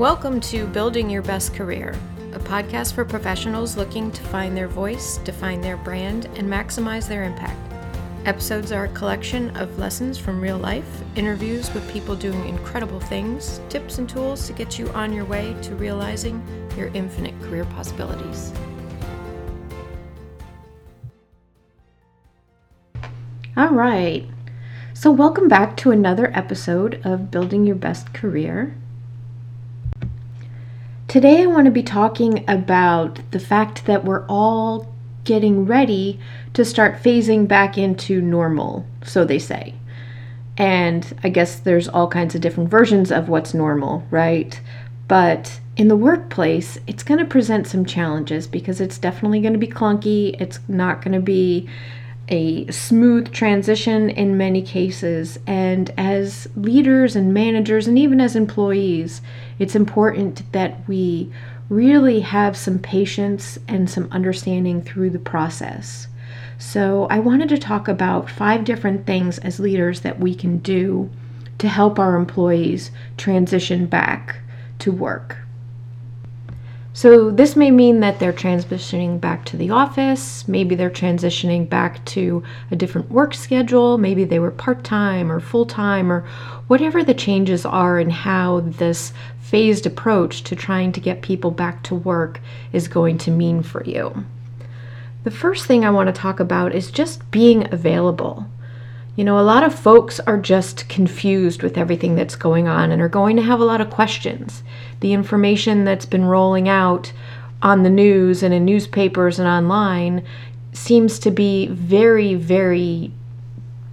Welcome to Building Your Best Career, a podcast for professionals looking to find their voice, define their brand, and maximize their impact. Episodes are a collection of lessons from real life, interviews with people doing incredible things, tips and tools to get you on your way to realizing your infinite career possibilities. All right. So, welcome back to another episode of Building Your Best Career. Today, I want to be talking about the fact that we're all getting ready to start phasing back into normal, so they say. And I guess there's all kinds of different versions of what's normal, right? But in the workplace, it's going to present some challenges because it's definitely going to be clunky. It's not going to be a smooth transition in many cases. And as leaders and managers, and even as employees, it's important that we really have some patience and some understanding through the process. So, I wanted to talk about five different things as leaders that we can do to help our employees transition back to work. So, this may mean that they're transitioning back to the office, maybe they're transitioning back to a different work schedule, maybe they were part time or full time, or whatever the changes are in how this phased approach to trying to get people back to work is going to mean for you. The first thing I want to talk about is just being available. You know, a lot of folks are just confused with everything that's going on and are going to have a lot of questions. The information that's been rolling out on the news and in newspapers and online seems to be very, very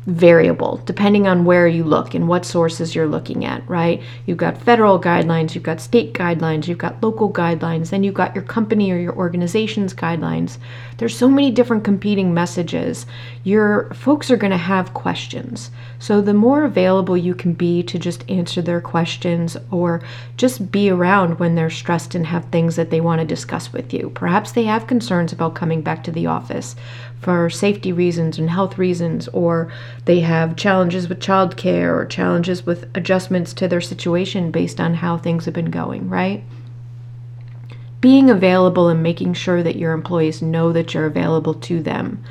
variable depending on where you look and what sources you're looking at, right? You've got federal guidelines, you've got state guidelines, you've got local guidelines, then you've got your company or your organization's guidelines. There's so many different competing messages. Your folks are going to have questions. So the more available you can be to just answer their questions or just be around when they're stressed and have things that they want to discuss with you. Perhaps they have concerns about coming back to the office for safety reasons and health reasons, or they have challenges with childcare or challenges with adjustments to their situation based on how things have been going, right? Being available and making sure that your employees know that you're available to them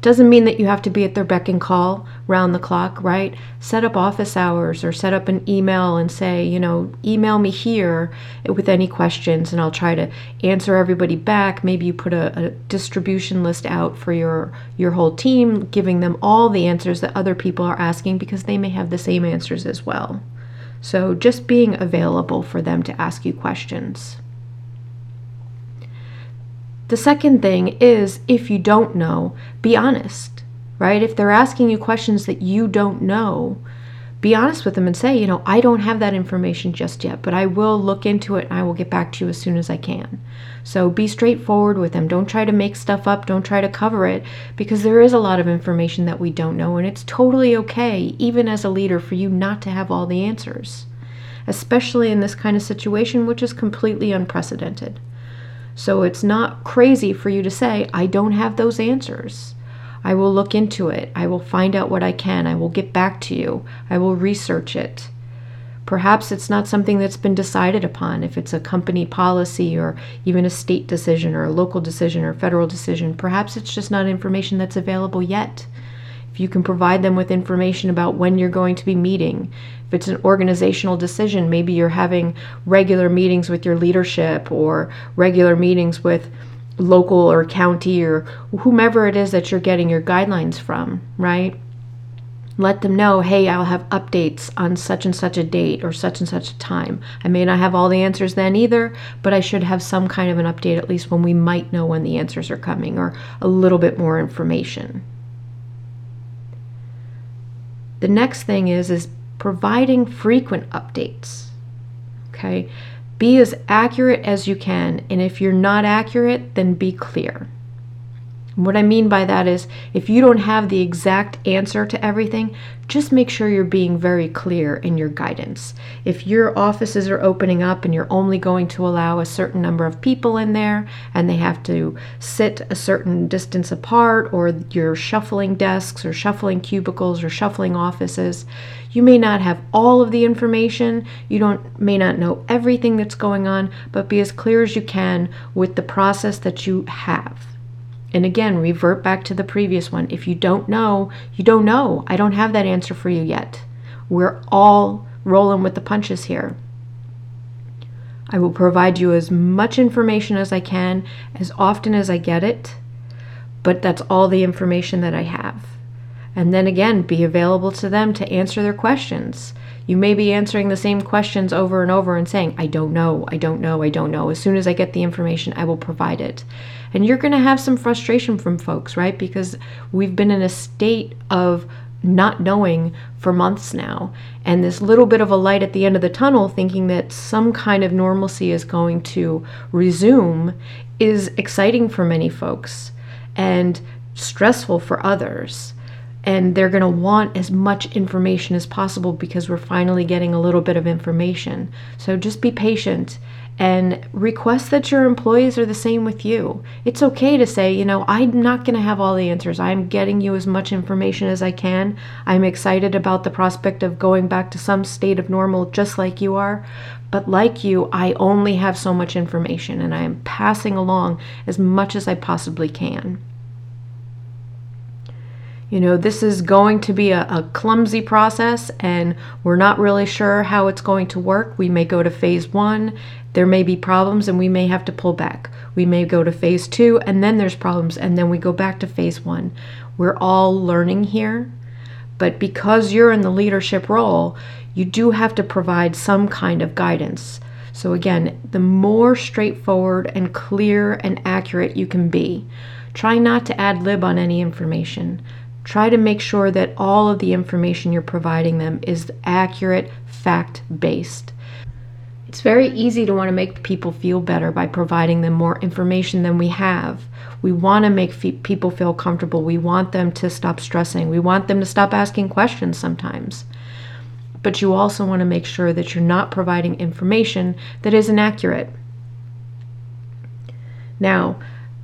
doesn't mean that you have to be at their beck and call round the clock, right? Set up office hours or set up an email and say, you know, email me here with any questions and I'll try to answer everybody back. Maybe you put a, a distribution list out for your your whole team, giving them all the answers that other people are asking because they may have the same answers as well. So just being available for them to ask you questions. The second thing is if you don't know, be honest, right? If they're asking you questions that you don't know, be honest with them and say, you know, I don't have that information just yet, but I will look into it and I will get back to you as soon as I can. So be straightforward with them. Don't try to make stuff up, don't try to cover it, because there is a lot of information that we don't know, and it's totally okay, even as a leader, for you not to have all the answers, especially in this kind of situation, which is completely unprecedented. So it's not crazy for you to say, I don't have those answers. I will look into it. I will find out what I can. I will get back to you. I will research it. Perhaps it's not something that's been decided upon. If it's a company policy or even a state decision or a local decision or federal decision, perhaps it's just not information that's available yet. If you can provide them with information about when you're going to be meeting, if it's an organizational decision, maybe you're having regular meetings with your leadership or regular meetings with local or county or whomever it is that you're getting your guidelines from, right? Let them know, hey, I'll have updates on such and such a date or such and such a time. I may not have all the answers then either, but I should have some kind of an update at least when we might know when the answers are coming or a little bit more information. The next thing is is providing frequent updates. Okay? Be as accurate as you can, and if you're not accurate, then be clear. What I mean by that is if you don't have the exact answer to everything, just make sure you're being very clear in your guidance. If your offices are opening up and you're only going to allow a certain number of people in there and they have to sit a certain distance apart, or you're shuffling desks or shuffling cubicles or shuffling offices, you may not have all of the information, you don't may not know everything that's going on, but be as clear as you can with the process that you have. And again, revert back to the previous one. If you don't know, you don't know. I don't have that answer for you yet. We're all rolling with the punches here. I will provide you as much information as I can, as often as I get it, but that's all the information that I have. And then again, be available to them to answer their questions. You may be answering the same questions over and over and saying, I don't know, I don't know, I don't know. As soon as I get the information, I will provide it. And you're going to have some frustration from folks, right? Because we've been in a state of not knowing for months now. And this little bit of a light at the end of the tunnel, thinking that some kind of normalcy is going to resume, is exciting for many folks and stressful for others. And they're going to want as much information as possible because we're finally getting a little bit of information. So just be patient and request that your employees are the same with you. It's okay to say, you know, I'm not going to have all the answers. I'm getting you as much information as I can. I'm excited about the prospect of going back to some state of normal just like you are. But like you, I only have so much information and I am passing along as much as I possibly can. You know, this is going to be a, a, clumsy process and we're not really sure how it's going to work. We may go to phase one there may be problems and we may have to pull back. We may go to phase two and then there's problems and then we go back to phase one. We're all learning here, but because you're in the leadership role, you do have to provide some kind of guidance. So, again, the more straightforward and clear and accurate you can be, try not to ad lib on any information. Try to make sure that all of the information you're providing them is accurate, fact based. It's very easy to want to make people feel better by providing them more information than we have. We want to make fe- people feel comfortable. We want them to stop stressing. We want them to stop asking questions sometimes. But you also want to make sure that you're not providing information that isn't accurate. Now,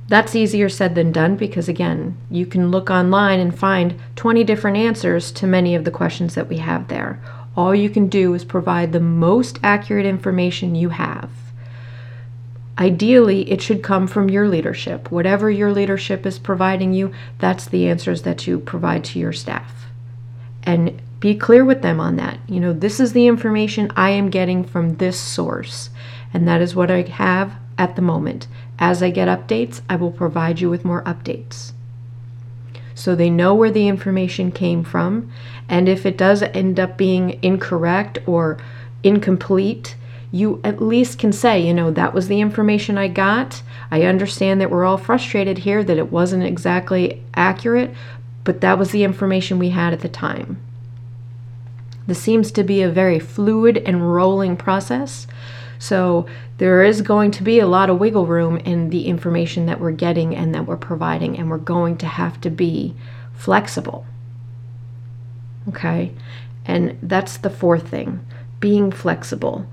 that's easier said than done because, again, you can look online and find 20 different answers to many of the questions that we have there all you can do is provide the most accurate information you have. Ideally, it should come from your leadership. Whatever your leadership is providing you, that's the answers that you provide to your staff. And be clear with them on that. You know, this is the information I am getting from this source, and that is what I have at the moment. As I get updates, I will provide you with more updates so they know where the information came from. And if it does end up being incorrect or incomplete, you at least can say, you know, that was the information I got. I understand that we're all frustrated here that it wasn't exactly accurate, but that was the information we had at the time. This seems to be a very fluid and rolling process. So there is going to be a lot of wiggle room in the information that we're getting and that we're providing, and we're going to have to be flexible. Okay? And that's the fourth thing being flexible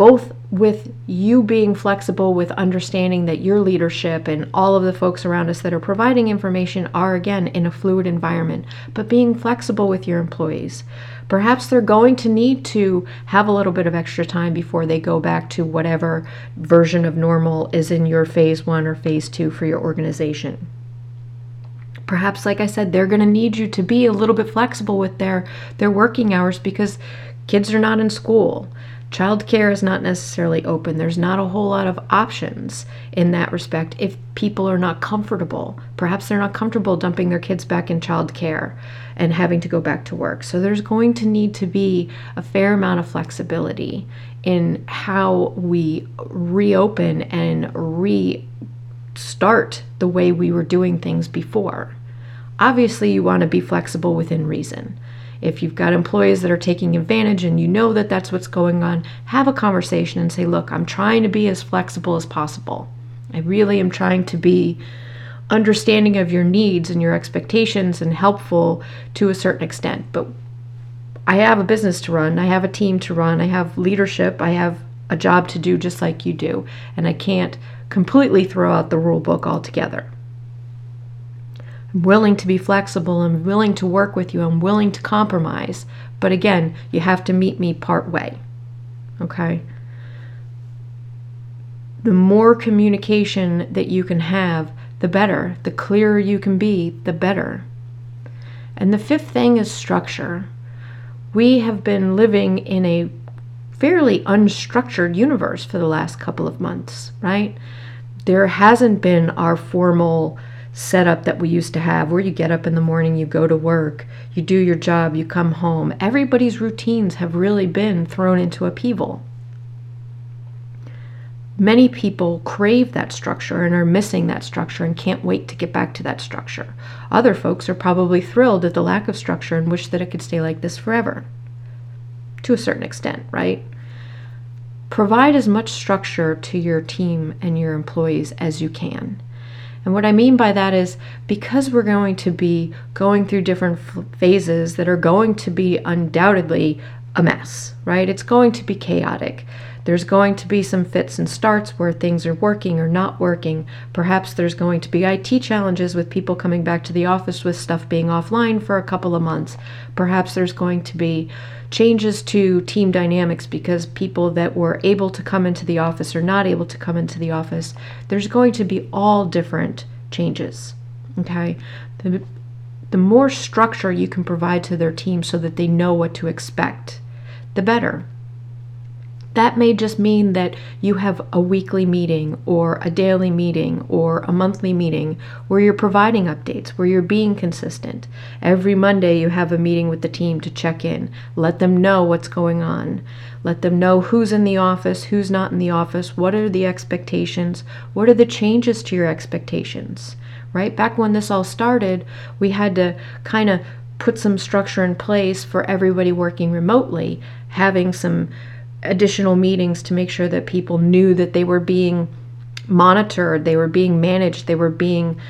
both with you being flexible with understanding that your leadership and all of the folks around us that are providing information are again in a fluid environment, but being flexible with your employees. Perhaps they're going to need to have a little bit of extra time before they go back to whatever version of normal is in your phase one or phase two for your organization. Perhaps, like I said, they're going to need you to be a little bit flexible with their, their working hours because kids are not in school Childcare is not necessarily open. There's not a whole lot of options in that respect if people are not comfortable. Perhaps they're not comfortable dumping their kids back in childcare and having to go back to work. So there's going to need to be a fair amount of flexibility in how we reopen and restart the way we were doing things before. Obviously, you want to be flexible within reason. If you've got employees that are taking advantage and you know that that's what's going on, have a conversation and say, Look, I'm trying to be as flexible as possible. I really am trying to be understanding of your needs and your expectations and helpful to a certain extent. But I have a business to run, I have a team to run, I have leadership, I have a job to do just like you do, and I can't completely throw out the rule book altogether. I'm willing to be flexible, I'm willing to work with you, I'm willing to compromise, but again, you have to meet me part way. Okay? The more communication that you can have, the better. The clearer you can be, the better. And the fifth thing is structure. We have been living in a fairly unstructured universe for the last couple of months, right? There hasn't been our formal setup that we used to have where you get up in the morning, you go to work, you do your job, you come home. Everybody's routines have really been thrown into upheaval. Many people crave that structure and are missing that structure and can't wait to get back to that structure. Other folks are probably thrilled at the lack of structure and wish that it could stay like this forever. To a certain extent, right? Provide as much structure to your team and your employees as you can. And what I mean by that is because we're going to be going through different phases that are going to be undoubtedly a mess, right? It's going to be chaotic. There's going to be some fits and starts where things are working or not working. Perhaps there's going to be IT challenges with people coming back to the office with stuff being offline for a couple of months. Perhaps there's going to be changes to team dynamics because people that were able to come into the office are not able to come into the office. There's going to be all different changes. Okay? The, the more structure you can provide to their team so that they know what to expect, the better. That may just mean that you have a weekly meeting or a daily meeting or a monthly meeting where you're providing updates, where you're being consistent. Every Monday, you have a meeting with the team to check in, let them know what's going on, let them know who's in the office, who's not in the office, what are the expectations, what are the changes to your expectations. Right? Back when this all started, we had to kind of put some structure in place for everybody working remotely, having some additional meetings to make sure that people knew that they were being monitored, they were being managed, they were being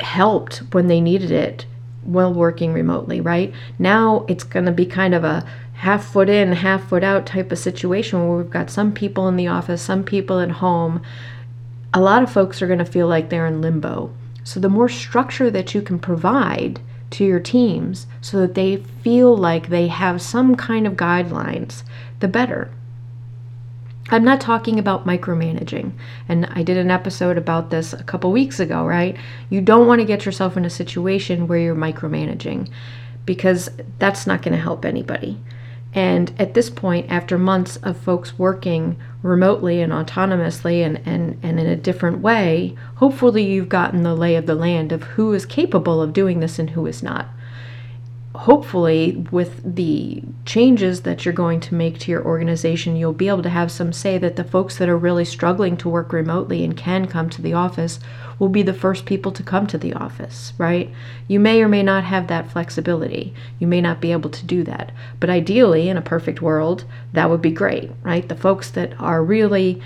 helped when they needed it while working remotely, right? Now it's going to be kind of a half foot in, half foot out type of situation where we've got some people in the office, some people at home. A lot of folks are going to feel like they're in limbo. So the more structure that you can provide to your teams so that they feel like they have some kind of guidelines, the better. I'm not talking about micromanaging. And I did an episode about this a couple weeks ago, right? You don't want to get yourself in a situation where you're micromanaging because that's not going to help anybody. And at this point, after months of folks working remotely and autonomously and, and, and in a different way, hopefully you've gotten the lay of the land of who is capable of doing this and who is not hopefully with the changes that you're going to make to your organization you'll be able to have some say that the folks that are really struggling to work remotely and can come to the office will be the first people to come to the office right? You may or may not have that flexibility. You may not be able to do that. But ideally in a perfect world that would be great right? The folks that are really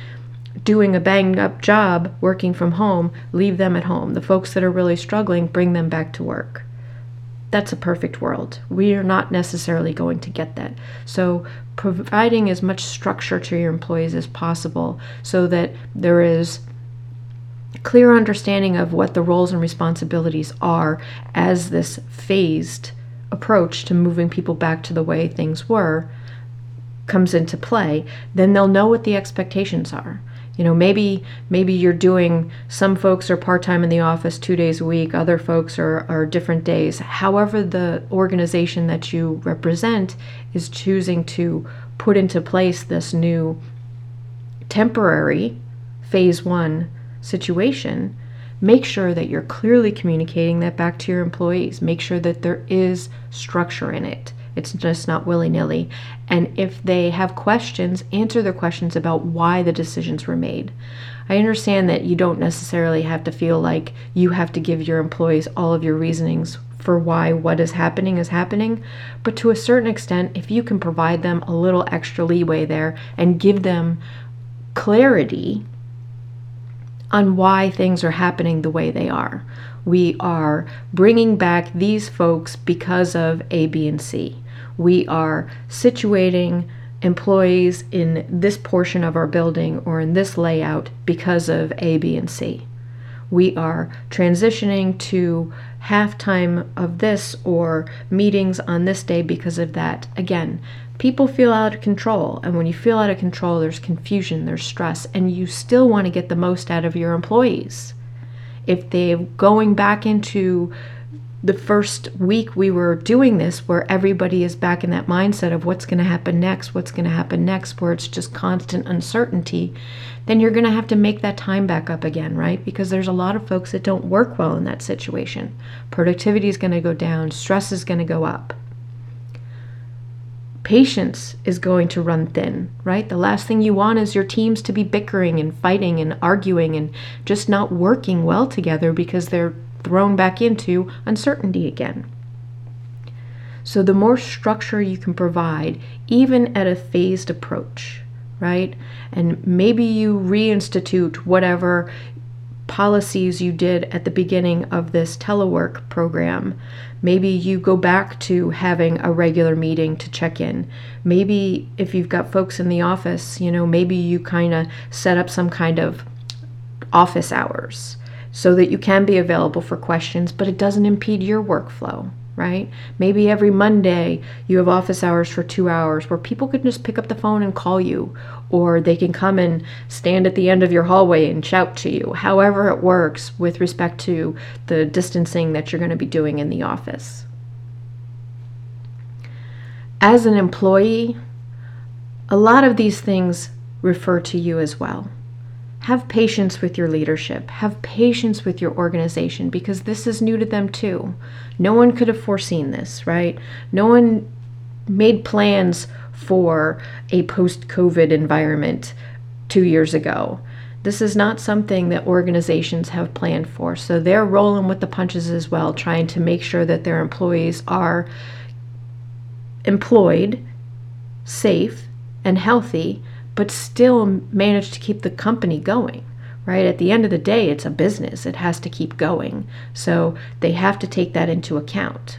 doing a banged up job working from home leave them at home. The folks that are really struggling bring them back to work that's a perfect world. We are not necessarily going to get that. So, providing as much structure to your employees as possible so that there is clear understanding of what the roles and responsibilities are as this phased approach to moving people back to the way things were comes into play, then they'll know what the expectations are you know maybe maybe you're doing some folks are part-time in the office two days a week other folks are, are different days. However the organization that you represent is choosing to put into place this new temporary phase one situation make sure that you're clearly communicating that back to your employees. Make sure that there is structure in it it's just not willy nilly. And if they have questions, answer their questions about why the decisions were made. I understand that you don't necessarily have to feel like you have to give your employees all of your reasonings for why what is happening is happening, but to a certain extent, if you can provide them a little extra leeway there and give them clarity on why things are happening the way they are. We are bringing back these folks because of A, B, and C. We are situating employees in this portion of our building or in this layout because of A, B, and C. We are transitioning to halftime of this or meetings on this day because of that. Again, people feel out of control. And when you feel out of control, there's confusion, there's stress, and you still want to get the most out of your employees. If they're going back into the first week we were doing this, where everybody is back in that mindset of what's going to happen next, what's going to happen next, where it's just constant uncertainty, then you're going to have to make that time back up again, right? Because there's a lot of folks that don't work well in that situation. Productivity is going to go down, stress is going to go up. Patience is going to run thin, right? The last thing you want is your teams to be bickering and fighting and arguing and just not working well together because they're thrown back into uncertainty again. So, the more structure you can provide, even at a phased approach, right? And maybe you reinstitute whatever policies you did at the beginning of this telework program. Maybe you go back to having a regular meeting to check in. Maybe if you've got folks in the office, you know, maybe you kind of set up some kind of office hours so that you can be available for questions, but it doesn't impede your workflow, right? Maybe every Monday you have office hours for two hours where people can just pick up the phone and call you, or they can come and stand at the end of your hallway and shout to you, however it works with respect to the distancing that you're going to be doing in the office. As an employee, a lot of these things refer to you as well have patience with your leadership, have patience with your organization because this is new to them too. No one could have foreseen this, right? No one made plans for a post COVID environment two years ago. This is not something that organizations have planned for. So they're rolling with the punches as well, trying to make sure that their employees are employed, safe, and healthy but still manage to keep the company going right? At the end of the day, it's a business, it has to keep going. So they have to take that into account.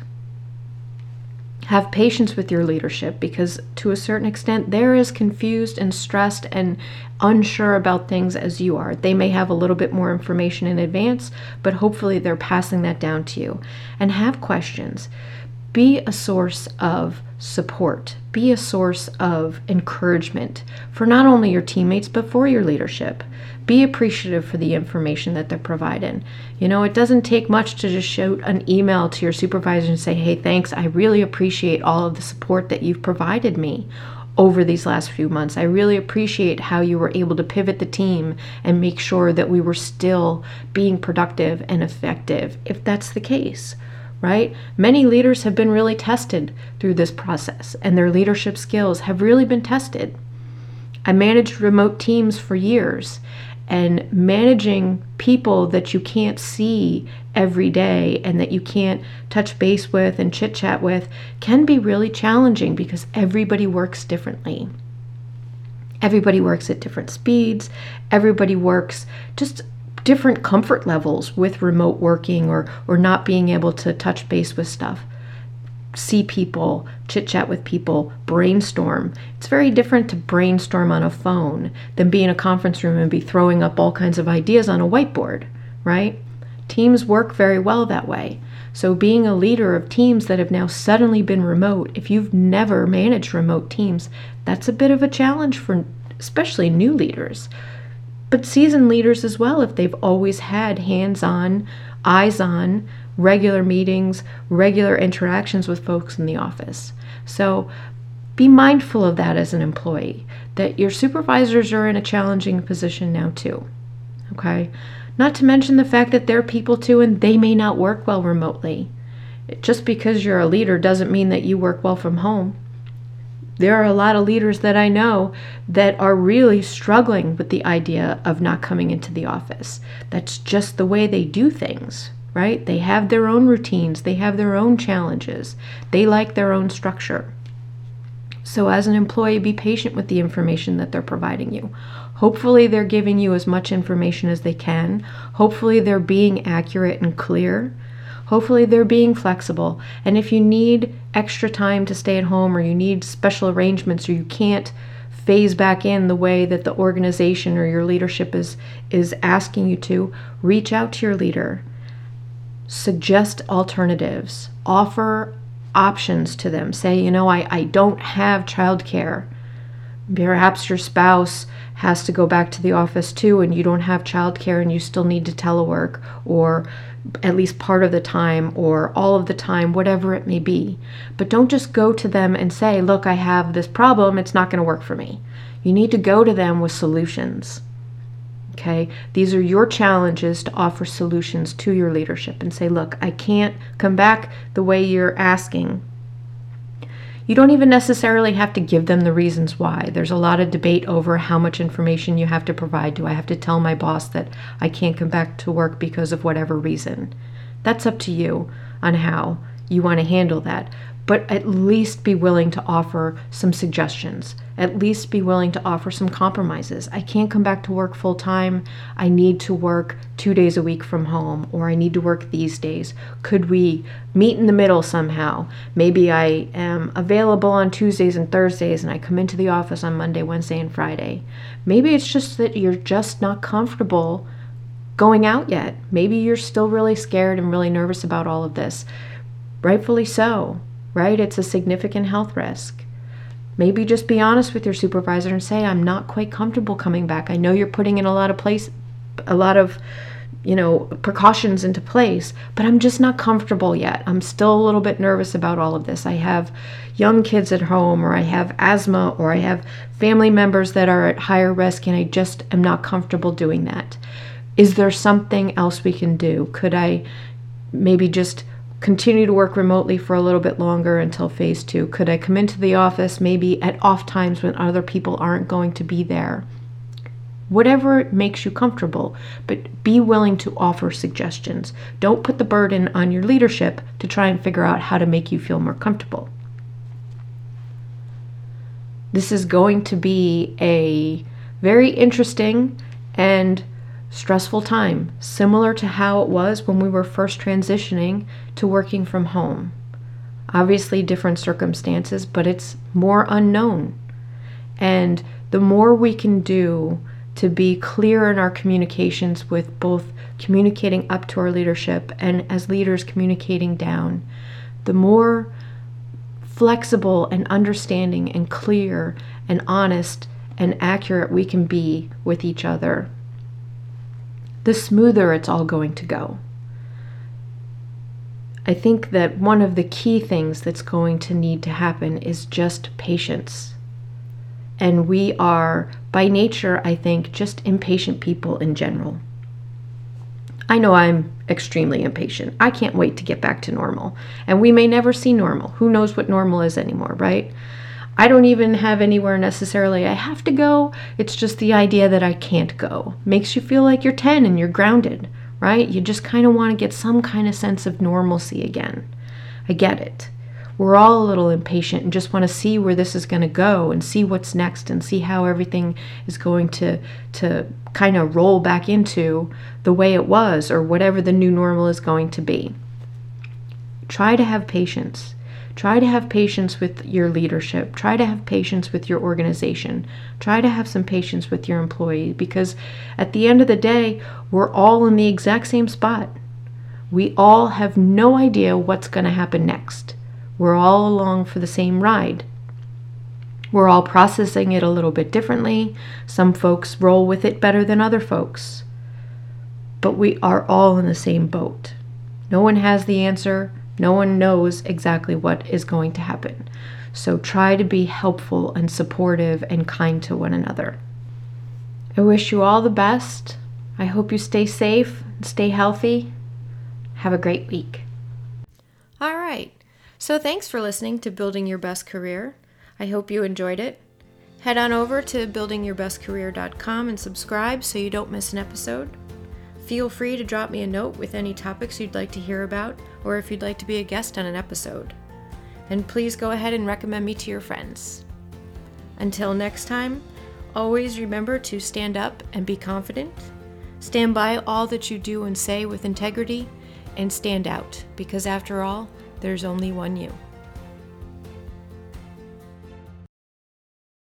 Have patience with your leadership because, to a certain extent, they're as confused and stressed and unsure about things as you are. They may have a little bit more information in advance, but hopefully they're passing that down to you. And have questions. Be a source of support. Be a source of encouragement for not only your teammates, but for your leadership. Be appreciative for the information that they're providing. You know, it doesn't take much to just shoot an email to your supervisor and say, hey, thanks, I really appreciate all of the support that you've provided me over these last few months. I really appreciate how you were able to pivot the team and make sure that we were still being productive and effective, if that's the case right? Many leaders have been really tested through this process, and their leadership skills have really been tested. I managed remote teams for years, and managing people that you can't see every day and that you can't touch base with and chit chat with can be really challenging because everybody works differently. Everybody works at different speeds, everybody works just different comfort levels with remote working or or not being able to touch base with stuff. See people chit chat with people brainstorm. It's very different to brainstorm on a phone than be in a conference room and be throwing up all kinds of ideas on a whiteboard right? Teams work very well that way. So being a leader of teams that have now suddenly been remote if you've never managed remote teams that's a bit of a challenge for especially new leaders but seasoned leaders as well, if they've always had hands on, eyes on, regular meetings, regular interactions with folks in the office. So be mindful of that as an employee, that your supervisors are in a challenging position now too. Okay? Not to mention the fact that they're people too and they may not work well remotely. Just because you're a leader doesn't mean that you work well from home. There are a lot of leaders that I know that are really struggling with the idea of not coming into the office. That's just the way they do things, right? They have their own routines, they have their own challenges, they like their own structure. So, as an employee, be patient with the information that they're providing you. Hopefully, they're giving you as much information as they can. Hopefully, they're being accurate and clear. Hopefully, they're being flexible. And if you need extra time to stay at home or you need special arrangements or you can't phase back in the way that the organization or your leadership is is asking you to, reach out to your leader. Suggest alternatives. Offer options to them. Say, you know, I, I don't have childcare. Perhaps your spouse has to go back to the office too, and you don't have childcare and you still need to telework, or at least part of the time, or all of the time, whatever it may be. But don't just go to them and say, Look, I have this problem, it's not going to work for me. You need to go to them with solutions. Okay, these are your challenges to offer solutions to your leadership and say, Look, I can't come back the way you're asking you don't even necessarily have to give them the reasons why. There's a lot of debate over how much information you have to provide. Do I have to tell my boss that I can't come back to work because of whatever reason? That's up to you on how you want to handle that but at least be willing to offer some suggestions. At least be willing to offer some compromises. I can't come back to work full time. I need to work two days a week from home, or I need to work these days. Could we meet in the middle somehow? Maybe I am available on Tuesdays and Thursdays, and I come into the office on Monday, Wednesday, and Friday. Maybe it's just that you're just not comfortable going out yet. Maybe you're still really scared and really nervous about all of this. Rightfully so right? It's a significant health risk. Maybe just be honest with your supervisor and say, I'm not quite comfortable coming back. I know you're putting in a lot of place, a lot of, you know, precautions into place, but I'm just not comfortable yet. I'm still a little bit nervous about all of this. I have young kids at home, or I have asthma, or I have family members that are at higher risk, and I just am not comfortable doing that. Is there something else we can do? Could I maybe just continue to work remotely for a little bit longer until phase two? Could I come into the office maybe at off times when other people aren't going to be there? Whatever makes you comfortable, but be willing to offer suggestions. Don't put the burden on your leadership to try and figure out how to make you feel more comfortable. This is going to be a very interesting and stressful time, similar to how it was when we were first transitioning to working from home. Obviously, different circumstances, but it's more unknown. And the more we can do to be clear in our communications with both communicating up to our leadership and as leaders communicating down, the more flexible and understanding and clear and honest and accurate we can be with each other the smoother it's all going to go. I think that one of the key things that's going to need to happen is just patience. And we are, by nature, I think, just impatient people in general. I know I'm extremely impatient. I can't wait to get back to normal. And we may never see normal. Who knows what normal is anymore, right? I don't even have anywhere necessarily I have to go. It's just the idea that I can't go. Makes you feel like you're 10 and you're grounded, right? You just kind of want to get some kind of sense of normalcy again. I get it. We're all a little impatient and just want to see where this is going to go and see what's next and see how everything is going to to kind of roll back into the way it was or whatever the new normal is going to be. Try to have patience Try to have patience with your leadership. Try to have patience with your organization. Try to have some patience with your employees because at the end of the day, we're all in the exact same spot. We all have no idea what's going to happen next. We're all along for the same ride. We're all processing it a little bit differently. Some folks roll with it better than other folks. But we are all in the same boat. No one has the answer. No one knows exactly what is going to happen. So try to be helpful and supportive and kind to one another. I wish you all the best. I hope you stay safe and stay healthy. Have a great week. All right. So thanks for listening to Building Your Best Career. I hope you enjoyed it. Head on over to buildingyourbestcareer.com and subscribe so you don't miss an episode. Feel free to drop me a note with any topics you'd like to hear about or if you'd like to be a guest on an episode. And please go ahead and recommend me to your friends. Until next time, Always remember to stand up and be confident. Stand by all that you do and say with integrity, and stand out because, after all, there's only one you.